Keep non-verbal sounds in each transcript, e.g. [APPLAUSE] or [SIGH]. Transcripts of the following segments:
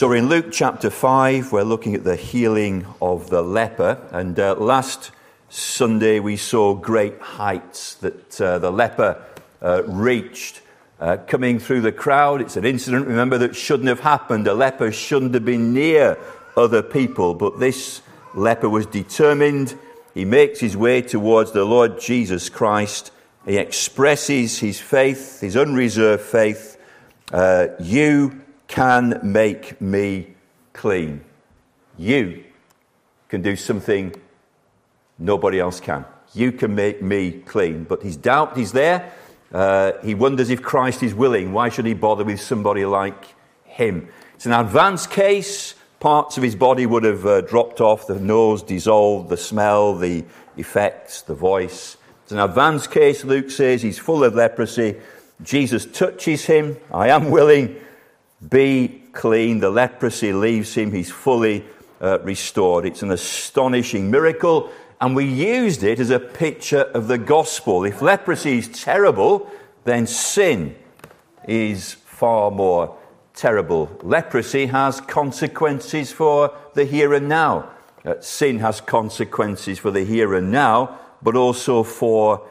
So in Luke chapter 5. We're looking at the healing of the leper. And uh, last Sunday we saw great heights that uh, the leper uh, reached uh, coming through the crowd. It's an incident, remember, that shouldn't have happened. A leper shouldn't have been near other people. But this leper was determined. He makes his way towards the Lord Jesus Christ. He expresses his faith, his unreserved faith. Uh, you can make me clean. You can do something nobody else can. You can make me clean. But his doubt is there. Uh, he wonders if Christ is willing. Why should he bother with somebody like him? It's an advanced case. Parts of his body would have uh, dropped off, the nose dissolved, the smell, the effects, the voice. It's an advanced case, Luke says. He's full of leprosy. Jesus touches him. I am willing be clean. The leprosy leaves him. He's fully uh, restored. It's an astonishing miracle. And we used it as a picture of the gospel. If leprosy is terrible, then sin is far more terrible. Leprosy has consequences for the here and now. Uh, sin has consequences for the here and now, but also for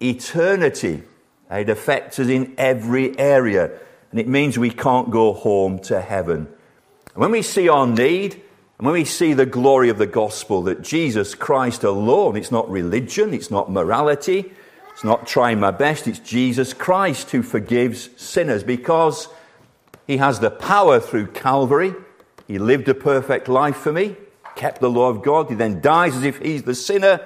eternity. It affects us in every area and it means we can't go home to heaven. And when we see our need, and when we see the glory of the gospel that Jesus Christ alone, it's not religion, it's not morality, it's not trying my best, it's Jesus Christ who forgives sinners because he has the power through Calvary. He lived a perfect life for me, kept the law of God. He then dies as if he's the sinner.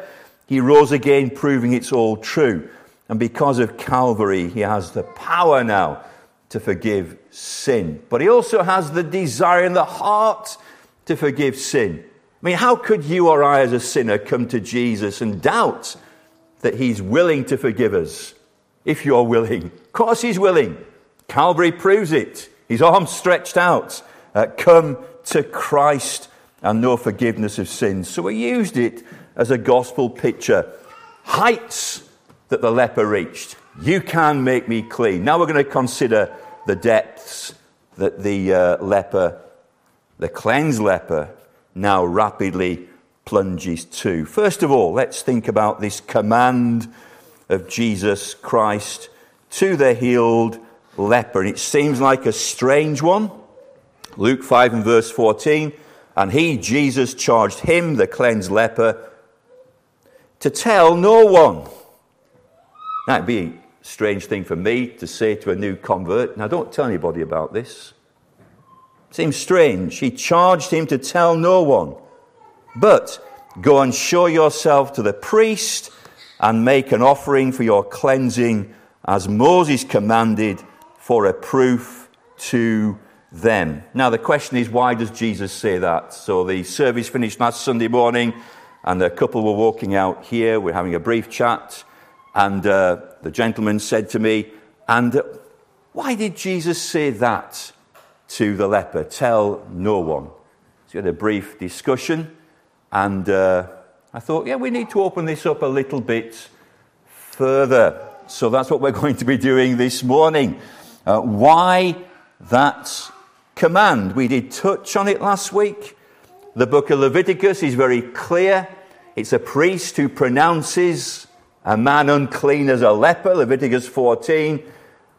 He rose again, proving it's all true. And because of Calvary, he has the power now to forgive sin. But he also has the desire in the heart to forgive sin. I mean, how could you or I, as a sinner, come to Jesus and doubt that he's willing to forgive us? If you're willing. Of course, he's willing. Calvary proves it. His arms stretched out. Uh, come to Christ and know forgiveness of sins. So we used it as a gospel picture. Heights that the leper reached. You can make me clean. Now we're going to consider the depths that the uh, leper, the cleansed leper, now rapidly plunges to. First of all, let's think about this command of Jesus Christ to the healed leper. And it seems like a strange one. Luke 5 and verse 14. And he, Jesus, charged him, the cleansed leper, to tell no one. That'd be strange thing for me to say to a new convert. Now, don't tell anybody about this. Seems strange. He charged him to tell no one. But go and show yourself to the priest and make an offering for your cleansing as Moses commanded for a proof to them. Now, the question is, why does Jesus say that? So, the service finished last Sunday morning, and a couple were walking out here. We're having a brief chat. And uh, the gentleman said to me, And why did Jesus say that to the leper? Tell no one. So we had a brief discussion, and uh, I thought, yeah, we need to open this up a little bit further. So that's what we're [LAUGHS] going to be doing this morning. Uh, why that command? We did touch on it last week. The book of Leviticus is very clear. It's a priest who pronounces a man unclean as a leper, Leviticus 14.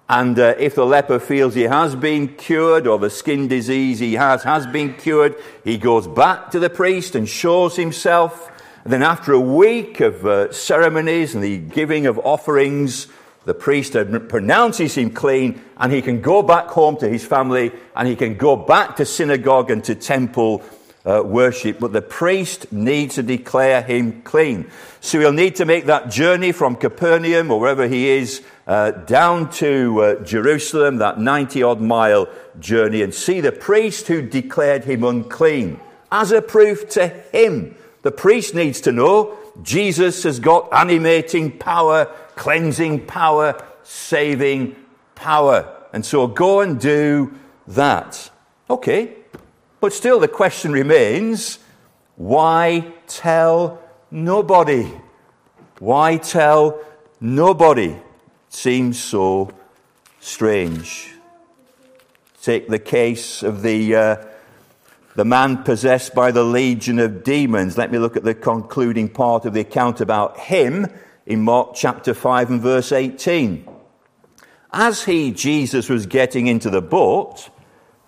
And uh, if the leper feels he has been cured or the skin disease he has has been cured, he goes back to the priest and shows himself. And then, after a week of uh, ceremonies and the giving of offerings, the priest pronounces him clean and he can go back home to his family and he can go back to synagogue and to temple uh, worship, but the priest needs to declare him clean. So he'll need to make that journey from Capernaum or wherever he is uh, down to uh, Jerusalem, that 90 odd mile journey, and see the priest who declared him unclean as a proof to him. The priest needs to know Jesus has got animating power, cleansing power, saving power. And so go and do that. Okay, but still, the question remains why tell nobody? Why tell nobody? Seems so strange. Take the case of the uh, the man possessed by the legion of demons. Let me look at the concluding part of the account about him in Mark chapter 5 and verse 18. As he, Jesus, was getting into the boat,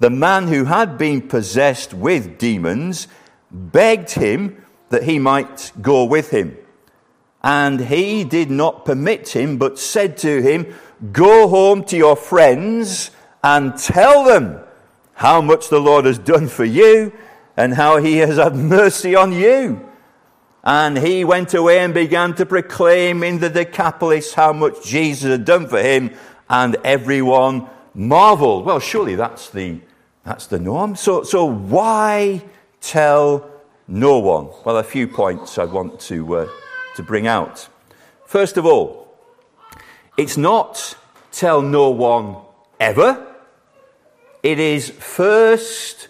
the man who had been possessed with demons begged him that he might go with him. And he did not permit him, but said to him, Go home to your friends and tell them how much the Lord has done for you and how he has had mercy on you. And he went away and began to proclaim in the Decapolis how much Jesus had done for him, and everyone marveled. Well, surely that's the, that's the norm. So, so why tell no one? Well, a few points I want to, uh, to bring out. First of all, it's not tell no one ever. It is first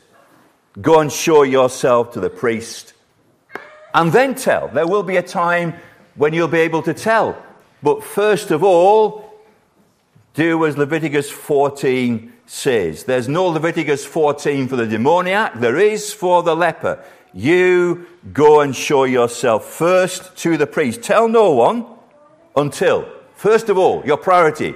go and show yourself to the priest and then tell. There will be a time when you'll be able to tell. But first of all, do as Leviticus 14 says. There's no Leviticus 14 for the demoniac, there is for the leper. You go and show yourself first to the priest. Tell no one until, first of all, your priority.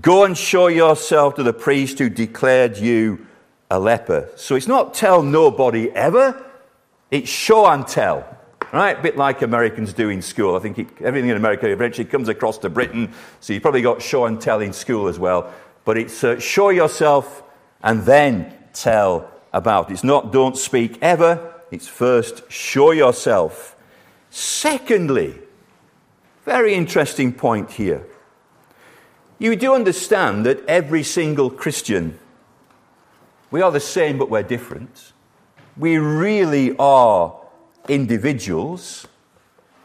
Go and show yourself to the priest who declared you a leper. So it's not tell nobody ever, it's show and tell. Right? A bit like Americans do in school. I think it, everything in America eventually comes across to Britain, so you've probably got show and tell in school as well. But it's uh, show yourself and then tell about. It's not don't speak ever, it's first, show yourself. Secondly, very interesting point here. You do understand that every single Christian, we are the same, but we're different. We really are individuals.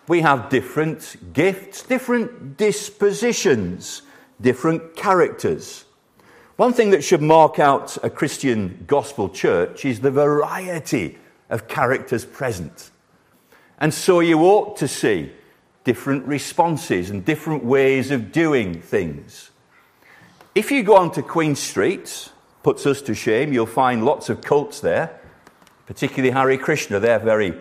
We have different gifts, different dispositions, different characters. One thing that should mark out a Christian gospel church is the variety of characters present. And so you ought to see different responses and different ways of doing things. If you go on to Queen Street, puts us to shame, you'll find lots of cults there, particularly Hare Krishna. They're very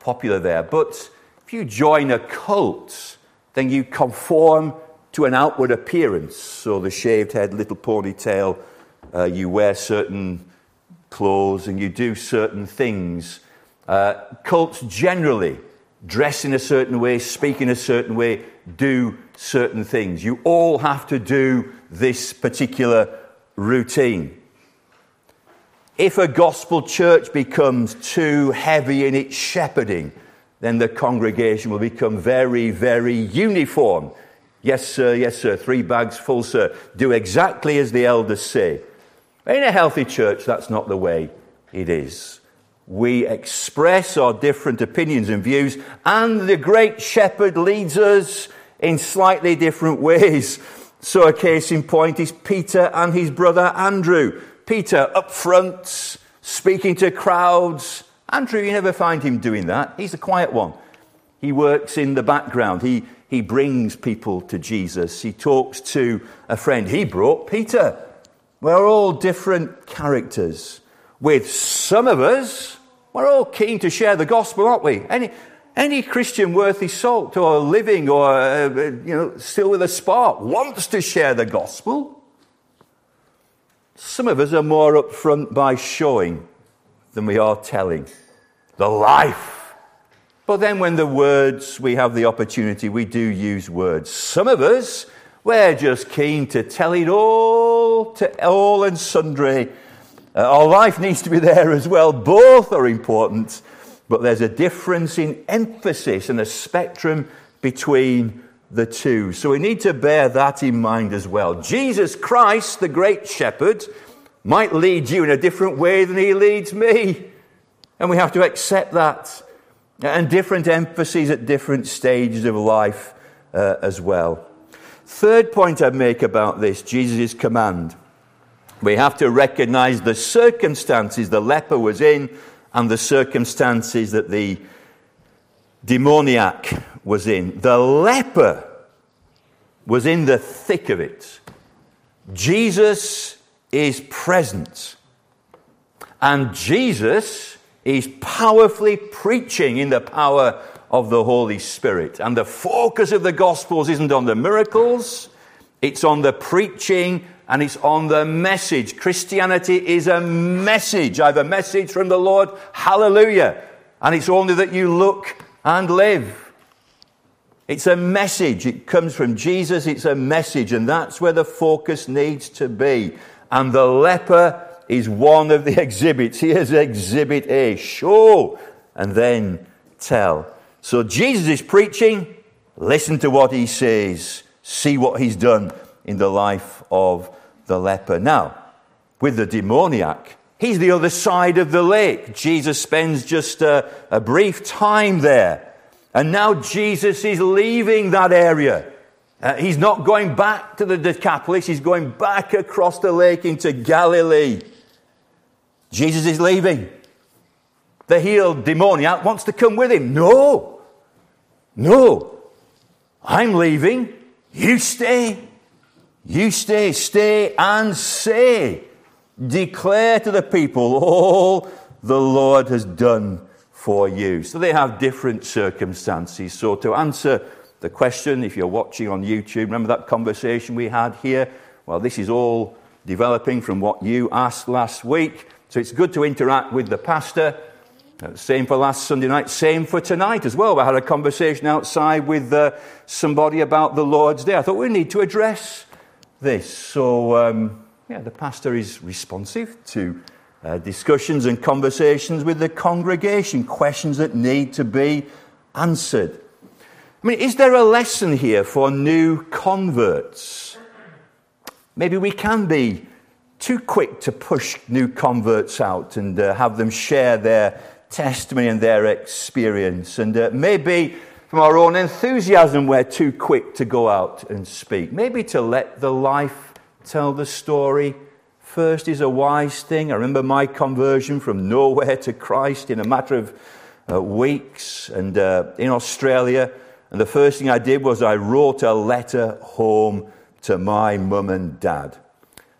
popular there. But if you join a cult, then you conform to an outward appearance. So the shaved head, little ponytail, uh, you wear certain clothes and you do certain things. Uh, cults generally dress in a certain way, speak in a certain way, do certain things. You all have to do this particular routine. If a gospel church becomes too heavy in its shepherding, then the congregation will become very, very uniform. Yes, sir, yes, sir, three bags full, sir. Do exactly as the elders say. In a healthy church, that's not the way it is. We express our different opinions and views, and the great shepherd leads us in slightly different ways. So, a case in point is Peter and his brother Andrew. Peter up front, speaking to crowds. Andrew, you never find him doing that. He's the quiet one. He works in the background. He, he brings people to Jesus. He talks to a friend. He brought Peter. We're all different characters. With some of us, we're all keen to share the gospel, aren't we? Any, any Christian worthy salt or living or, uh, you know, still with a spark wants to share the gospel. Some of us are more upfront by showing than we are telling the life. But then, when the words, we have the opportunity, we do use words. Some of us, we're just keen to tell it all to all and sundry. Uh, our life needs to be there as well. Both are important, but there's a difference in emphasis and a spectrum between the two. So we need to bear that in mind as well. Jesus Christ, the great shepherd, might lead you in a different way than he leads me. And we have to accept that. And different emphases at different stages of life uh, as well. Third point I'd make about this Jesus' command. We have to recognize the circumstances the leper was in and the circumstances that the demoniac was in. The leper was in the thick of it. Jesus is present. And Jesus is powerfully preaching in the power of the Holy Spirit. And the focus of the Gospels isn't on the miracles, it's on the preaching and it's on the message. Christianity is a message. I have a message from the Lord. Hallelujah. And it's only that you look and live. It's a message. It comes from Jesus. It's a message. And that's where the focus needs to be. And the leper is one of the [LAUGHS] exhibits. Here's exhibit A show and then tell. So Jesus is preaching. Listen to what he says. See what he's done in the life of the leper. Now, with the demoniac, he's the other side of the lake. Jesus spends just a, a brief time there. And now Jesus is leaving that area. Uh, he's not going back to the Decapolis, he's going back across the lake into Galilee. Jesus is leaving. The healed demoniac wants to come with him. No, no, I'm leaving. You stay. You stay, stay and say. Declare to the people all the Lord has done for you. So they have different circumstances. So to answer the question, if you're watching on YouTube, remember that conversation we had here? Well, this is all developing from what you asked last week. So it's good to interact with the pastor. Uh, same for last Sunday night, same for tonight as well. We had a conversation outside with uh, somebody about the Lord's Day. I thought we need to address this. So, um, yeah, the pastor is responsive to uh, discussions and conversations with the congregation, questions that need to be answered. I mean, is there a lesson here for new converts? Maybe we can be too quick to push new converts out and uh, have them share their testimony and their experience. And uh, maybe from our own enthusiasm, we're too quick to go out and speak. Maybe to let the life tell the story first is a wise thing. I remember my conversion from nowhere to Christ in a matter of uh, weeks and uh, in Australia. And the first thing I did was I wrote a letter home to my mum and dad.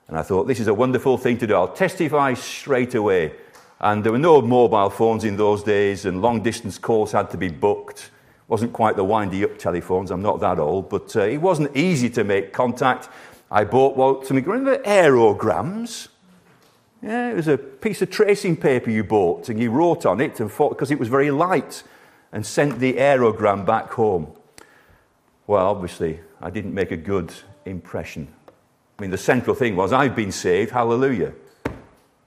And I thought, this is a wonderful thing to do. I'll testify straight away. And there were no mobile phones in those days, and long distance calls had to be booked wasn't quite the windy up telephones, I'm not that old, but uh, it wasn't easy to make contact. I bought well, something, remember aerograms? Yeah, it was a piece of tracing paper you bought and you wrote on it and because it was very light and sent the aerogram back home. Well, obviously, I didn't make a good impression. I mean, the central thing was, I've been saved, hallelujah.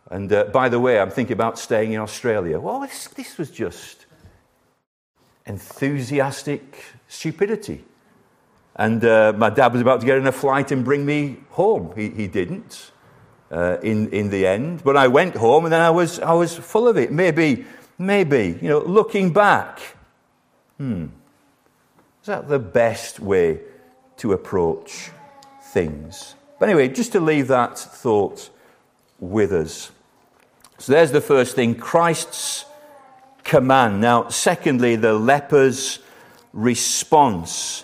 And uh, by the way, I'm thinking about staying in Australia. Well, this, this was just enthusiastic stupidity. And uh, my dad was about to get in a flight and bring me home. He, he didn't uh, in, in the end. But I went home and then I was, I was full of it. Maybe, maybe, you know, looking back, hmm, is that the best way to approach things? But anyway, just to leave that thought with us. So there's the first thing Christ's command. Now, secondly, the leper's response.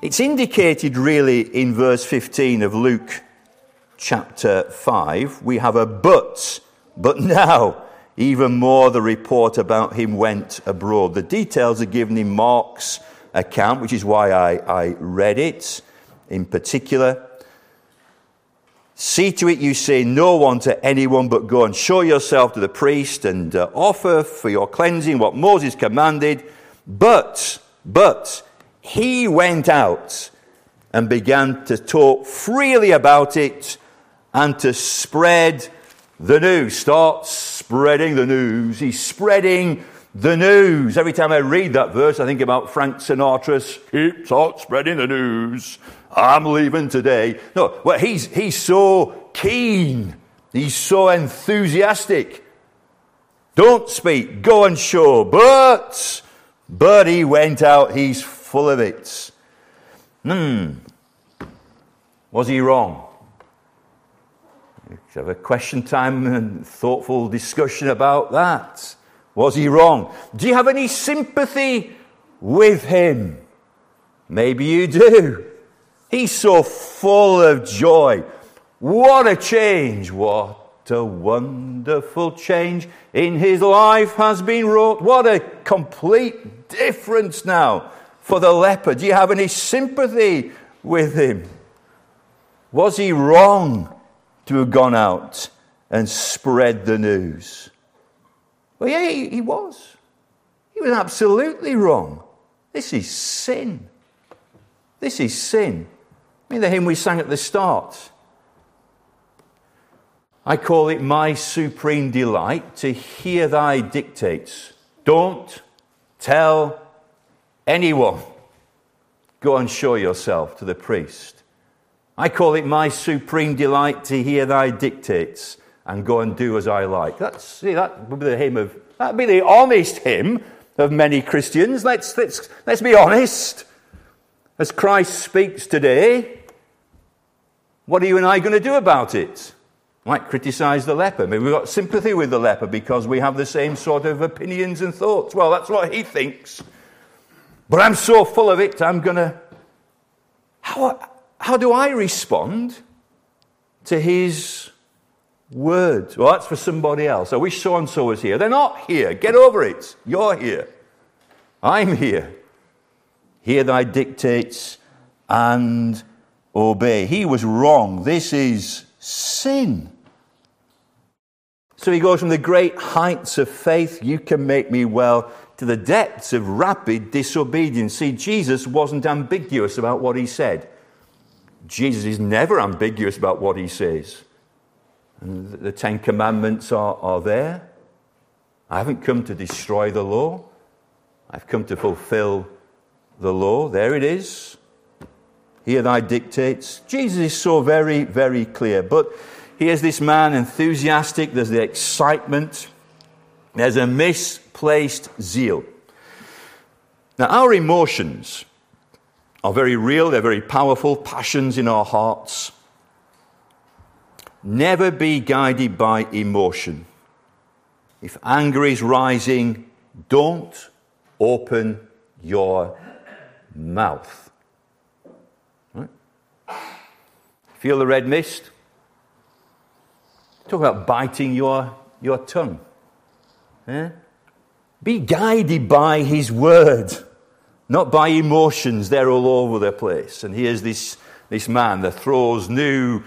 It's indicated really in verse 15 of Luke chapter 5. We have a but, but now, even more, the report about him went abroad. The details are given in Mark's account, which is why I, I read it in particular. See to it you say no one to anyone, but go and show yourself to the priest and uh, offer for your cleansing what Moses commanded. But, but, he went out and began to talk freely about it and to spread the news. Start spreading the news. He's spreading the news. Every time I read that verse, I think about Frank Sinatra's keep start spreading the news. I'm leaving today. No, well, he's, he's so keen. He's so enthusiastic. Don't speak, go and show. But, but he went out, he's full of it. Hmm. Was he wrong? Let's have a question time and thoughtful discussion about that. Was he wrong? Do you have any sympathy with him? Maybe you do. He's so full of joy. What a change. What a wonderful change in his life has been wrought. What a complete difference now for the leper. Do you have any sympathy with him? Was he wrong to have gone out and spread the news? Well, yeah, he, was. He was absolutely wrong. This is sin. This is sin. Mean, the hymn we sang at the start. I call it my supreme delight to hear thy dictates. Don't tell anyone. Go and show yourself to the priest. I call it my supreme delight to hear thy dictates and go and do as I like. That's, see, that would be the hymn of, that'd be the honest hymn of many Christians. Let's, let's, let's be honest. As Christ speaks today, what are you and I going to do about it? Might criticize the leper. Maybe we've got sympathy with the leper because we have the same sort of opinions and thoughts. Well, that's what he thinks. But I'm so full of it, I'm going to. How, how do I respond to his word? Well, that's for somebody else. I wish so and so was here. They're not here. Get over it. You're here. I'm here. Hear thy dictates and obey. He was wrong. This is sin. So he goes from the great heights of faith, you can make me well, to the depths of rapid disobedience. See, Jesus wasn't ambiguous about what he said. Jesus is never ambiguous about what he says. And the Ten Commandments are, are there. I haven't come to destroy the law, I've come to fulfill the law. There it is. Hear thy dictates. Jesus is so very, very clear. But here's this man enthusiastic, there's the excitement, there's a misplaced zeal. Now, our emotions are very real, they're very powerful, passions in our hearts. Never be guided by emotion. If anger is rising, don't open your mouth. Right? Feel the red mist? Talk about biting your, your tongue. Be guided by his word, not by emotions. They're all over the place. And here's this, this man that throws new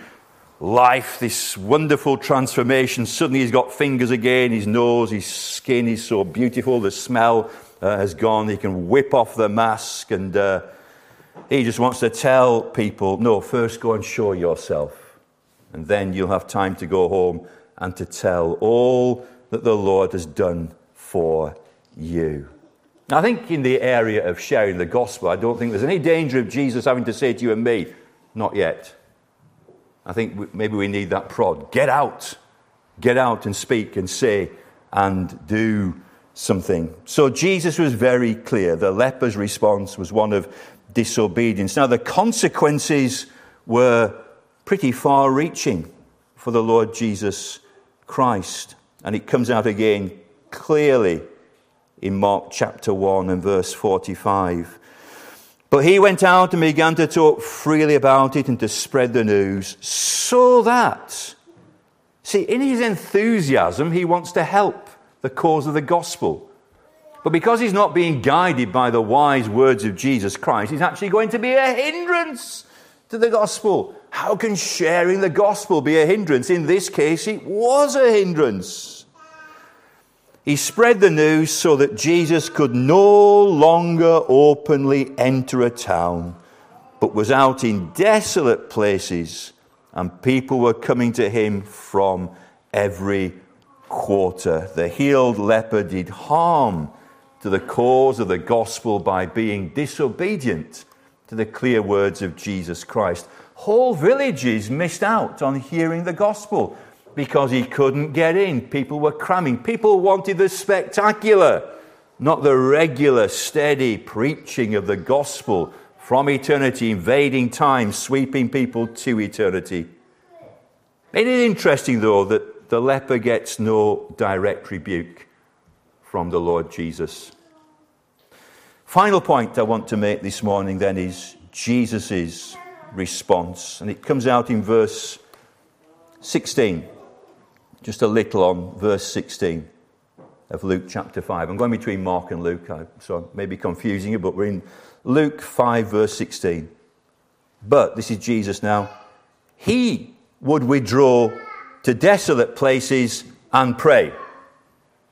life, this wonderful transformation. Suddenly he's got fingers again, his nose, his skin is so beautiful, the smell uh, has gone. He can whip off the mask, and uh, he just wants to tell people no, first go and show yourself, and then you'll have time to go home and to tell all that the Lord has done for you. I think in the area of sharing the gospel, I don't think there's any danger of Jesus having to say to you and me, not yet. I think maybe we need that prod. Get out. Get out and speak and say and do something. So Jesus was very clear. The leper's response was one of disobedience. Now, the consequences were pretty far reaching for the Lord Jesus Christ. And it comes out again clearly in Mark chapter 1 and verse 45. But he went out and began to talk freely about it and to spread the news so that, see, in his enthusiasm, he wants to help the cause of the gospel. But because he's not being guided by the wise words of Jesus Christ, he's actually going to be a hindrance to the gospel. How can sharing the gospel be a hindrance? In this case, it was a hindrance. He spread the news so that Jesus could no longer openly enter a town, but was out in desolate places, and people were coming to him from every quarter. The healed leper did harm to the cause of the gospel by being disobedient to the clear words of Jesus Christ. Whole villages missed out on hearing the gospel because he couldn't get in. People were cramming. People wanted the spectacular, not the regular, steady preaching of the gospel from eternity, invading time, sweeping people to eternity. It is interesting, though, that the leper gets no direct rebuke from the Lord Jesus. Final point I want to make this morning then is Jesus' response. And it comes out in verse 16. just a little on verse 16 of Luke chapter 5. I'm going between Mark and Luke, so I may be confusing you, but we're in Luke 5, verse 16. But, this is Jesus now, he would withdraw to desolate places and pray.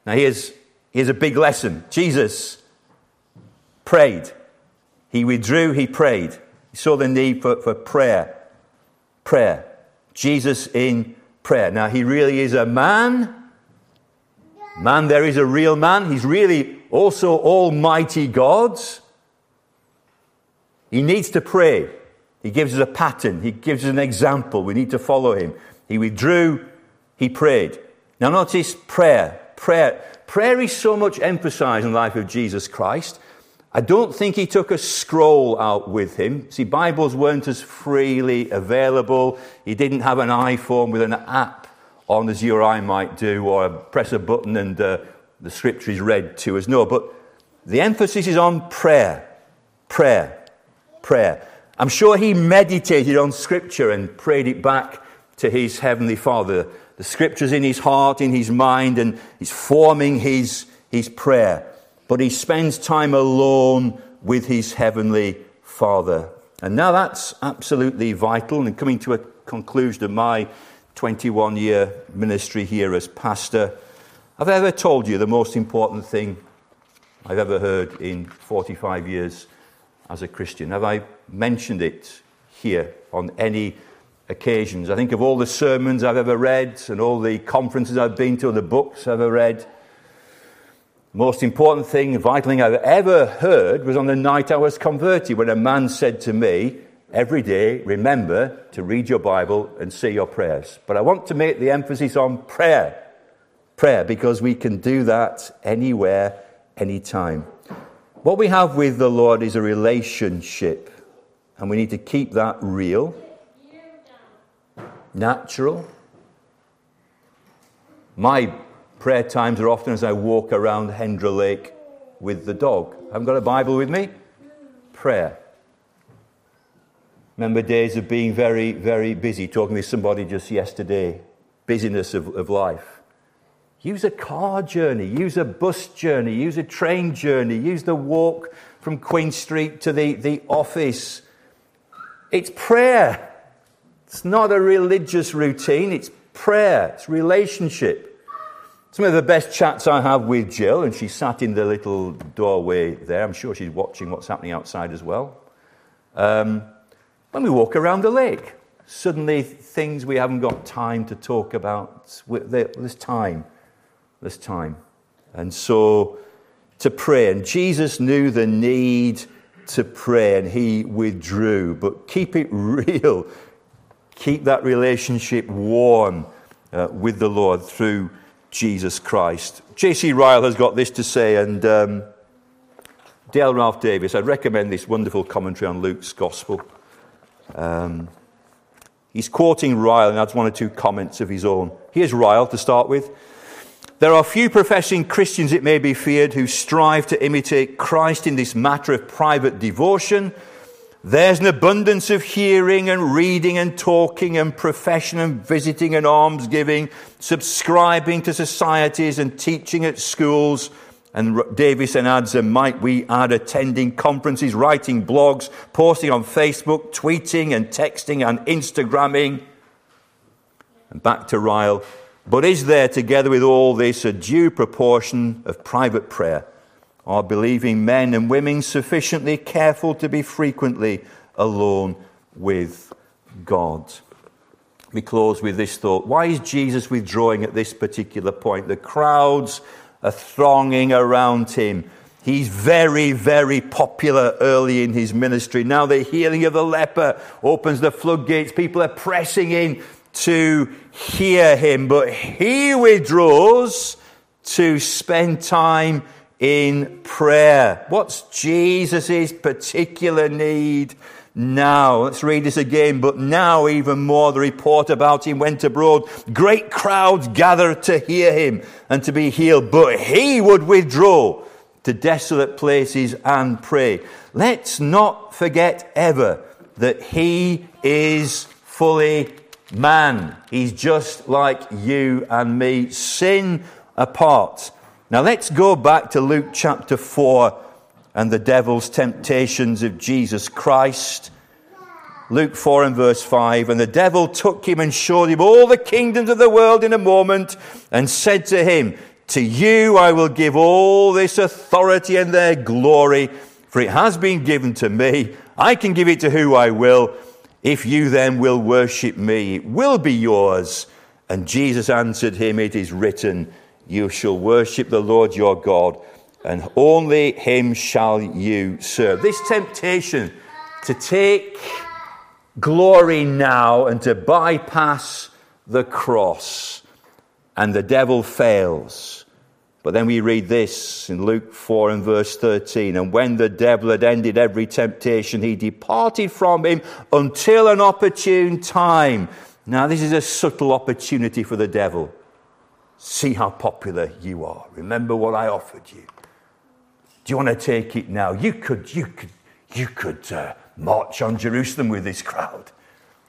Now, here's, here's a big lesson. Jesus prayed. He withdrew, he prayed. He saw the need for, for prayer. Prayer. Jesus in prayer. Now, he really is a man. Man, there is a real man. He's really also Almighty God's. He needs to pray. He gives us a pattern. He gives us an example. We need to follow him. He withdrew, he prayed. Now, notice prayer. Prayer. Prayer is so much emphasized in the life of Jesus Christ. I don't think he took a scroll out with him. See, Bibles weren't as freely available. He didn't have an iPhone with an app on as you or I might do, or press a button and uh, the scripture is read to us. No, but the emphasis is on prayer. Prayer. Prayer. I'm sure he meditated on scripture and prayed it back to his heavenly Father. The scripture's in his heart, in his mind, and he's forming his, his prayer. But he spends time alone with his heavenly Father. And now that's absolutely vital. And coming to a conclusion of my 21 year ministry here as pastor, I've ever told you the most important thing I've ever heard in 45 years as a Christian? Have I mentioned it here on any occasions. I think of all the sermons I've ever read and all the conferences I've been to the books I've ever read. Most important thing, vital thing I've ever heard was on the night I was converted when a man said to me, Every day, remember to read your Bible and say your prayers. But I want to make the emphasis on prayer. Prayer, because we can do that anywhere, anytime. What we have with the Lord is a relationship, and we need to keep that real natural. My prayer times are often as I walk around Hendre Lake with the dog. I haven't got a Bible with me? Prayer. Remember days of being very, very busy, talking with somebody just yesterday, busyness of, of life. Use a car journey, use a bus journey, use a train journey, use the walk from Queen Street to the, the office. It's prayer. It's not a religious routine, it's prayer, it's relationship. Some of the best chats I have with Jill, and she sat in the little doorway there. I'm sure she's watching what's happening outside as well. Um, when we walk around the lake, suddenly things we haven't got time to talk about. There's time. There's time. And so to pray. And Jesus knew the need to pray and he withdrew. But keep it [LAUGHS] real keep that relationship warm uh, with the Lord through Jesus Christ. J.C. Ryle has got this to say, and um, Dale Ralph Davis, I'd recommend this wonderful commentary on Luke's Gospel. Um, he's quoting Ryle and adds one or two comments of his own. Here's Ryle to start with. There are few professing Christians, it may be feared, who strive to imitate Christ in this matter of private devotion there's an abundance of hearing and reading and talking and profession and visiting and almsgiving, subscribing to societies and teaching at schools. And Davis and adds, and might we add attending conferences, writing blogs, posting on Facebook, tweeting and texting and Instagramming. And back to Ryle. But is there, together with all this, a due proportion of private prayer? Are believing men and women sufficiently careful to be frequently alone with God? We close with this thought. Why is Jesus withdrawing at this particular point? The crowds are thronging around him. He's very, very popular early in his ministry. Now the healing of the leper opens the floodgates. People are pressing in to hear him, but he withdraws to spend time in prayer. What's Jesus' particular need now? Let's read this again. But now, even more, the report about him went abroad. Great crowds gathered to hear him and to be healed, but he would withdraw to desolate places and pray. Let's not forget ever that he is fully man. He's just like you and me, sin apart. Now let's go back to Luke chapter 4 and the devil's temptations of Jesus Christ. Luke 4 and verse 5 And the devil took him and showed him all the kingdoms of the world in a moment and said to him, To you I will give all this authority and their glory, for it has been given to me. I can give it to who I will. If you then will worship me, it will be yours. And Jesus answered him, It is written, You shall worship the Lord your God, and only him shall you serve. This temptation to take glory now and to bypass the cross, and the devil fails. But then we read this in Luke 4 and verse 13. And when the devil had ended every temptation, he departed from him until an opportune time. Now, this is a subtle opportunity for the devil. See how popular you are. Remember what I offered you. Do you want to take it now? You could, you could, you could uh, march on Jerusalem with this crowd.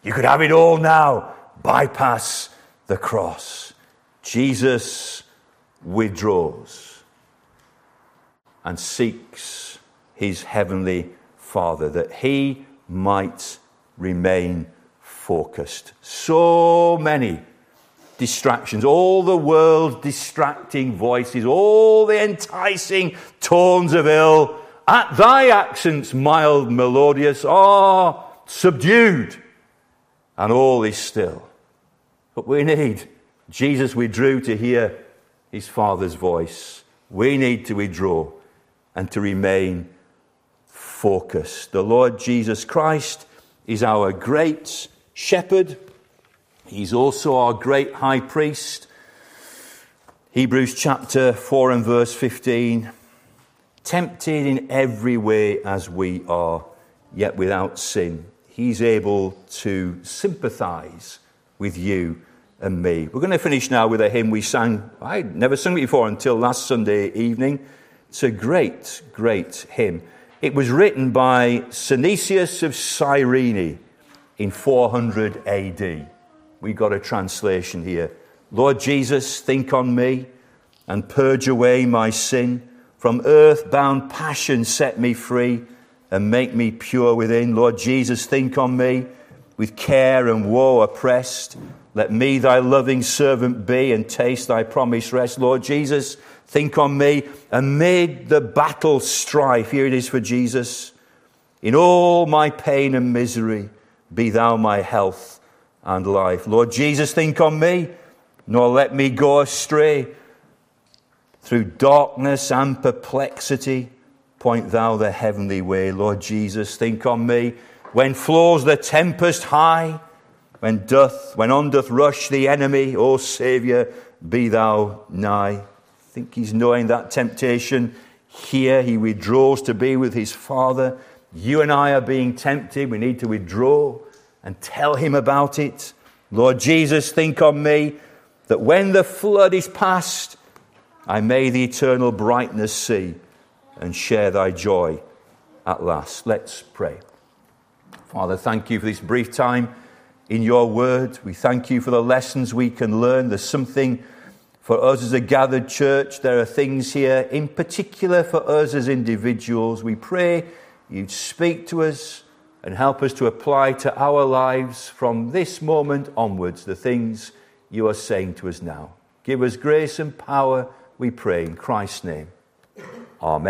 You could have it all now. Bypass the cross. Jesus withdraws and seeks his heavenly Father that he might remain focused. So many distractions, all the world's distracting voices, all the enticing tones of ill, at thy accents mild, melodious, are subdued, and all is still. But we need Jesus withdrew to hear his Father's voice. We need to withdraw and to remain focused. The Lord Jesus Christ is our great shepherd. He's also our great high priest. Hebrews chapter 4 and verse 15. Tempted in every way as we are, yet without sin. He's able to sympathize with you and me. We're going to finish now with a hymn we sang. I'd never sung it before until last Sunday evening. It's a great, great hymn. It was written by Synesius of Cyrene in 400 AD. We got a translation here. Lord Jesus, think on me and purge away my sin. From earth bound passion, set me free and make me pure within. Lord Jesus, think on me with care and woe oppressed. Let me thy loving servant be and taste thy promised rest. Lord Jesus, think on me amid the battle strife. Here it is for Jesus. In all my pain and misery, be thou my health and life. Lord Jesus, think on me, nor let me go astray. Through darkness and perplexity, point thou the heavenly way. Lord Jesus, think on me. When flows the tempest high, when doth, when on doth rush the enemy, O Saviour, be thou nigh. I think he's knowing that temptation. Here he withdraws to be with his Father. You and I are being tempted. We need to withdraw and tell him about it. Lord Jesus, think on me that when the flood is past, I may the eternal brightness see and share thy joy at last. Let's pray. Father, thank you for this brief time in your word. We thank you for the lessons we can learn. There's something for us as a gathered church. There are things here, in particular for us as individuals. We pray you'd speak to us and help us to apply to our lives from this moment onwards the things you are saying to us now. Give us grace and power, we pray, in Christ's name. Amen.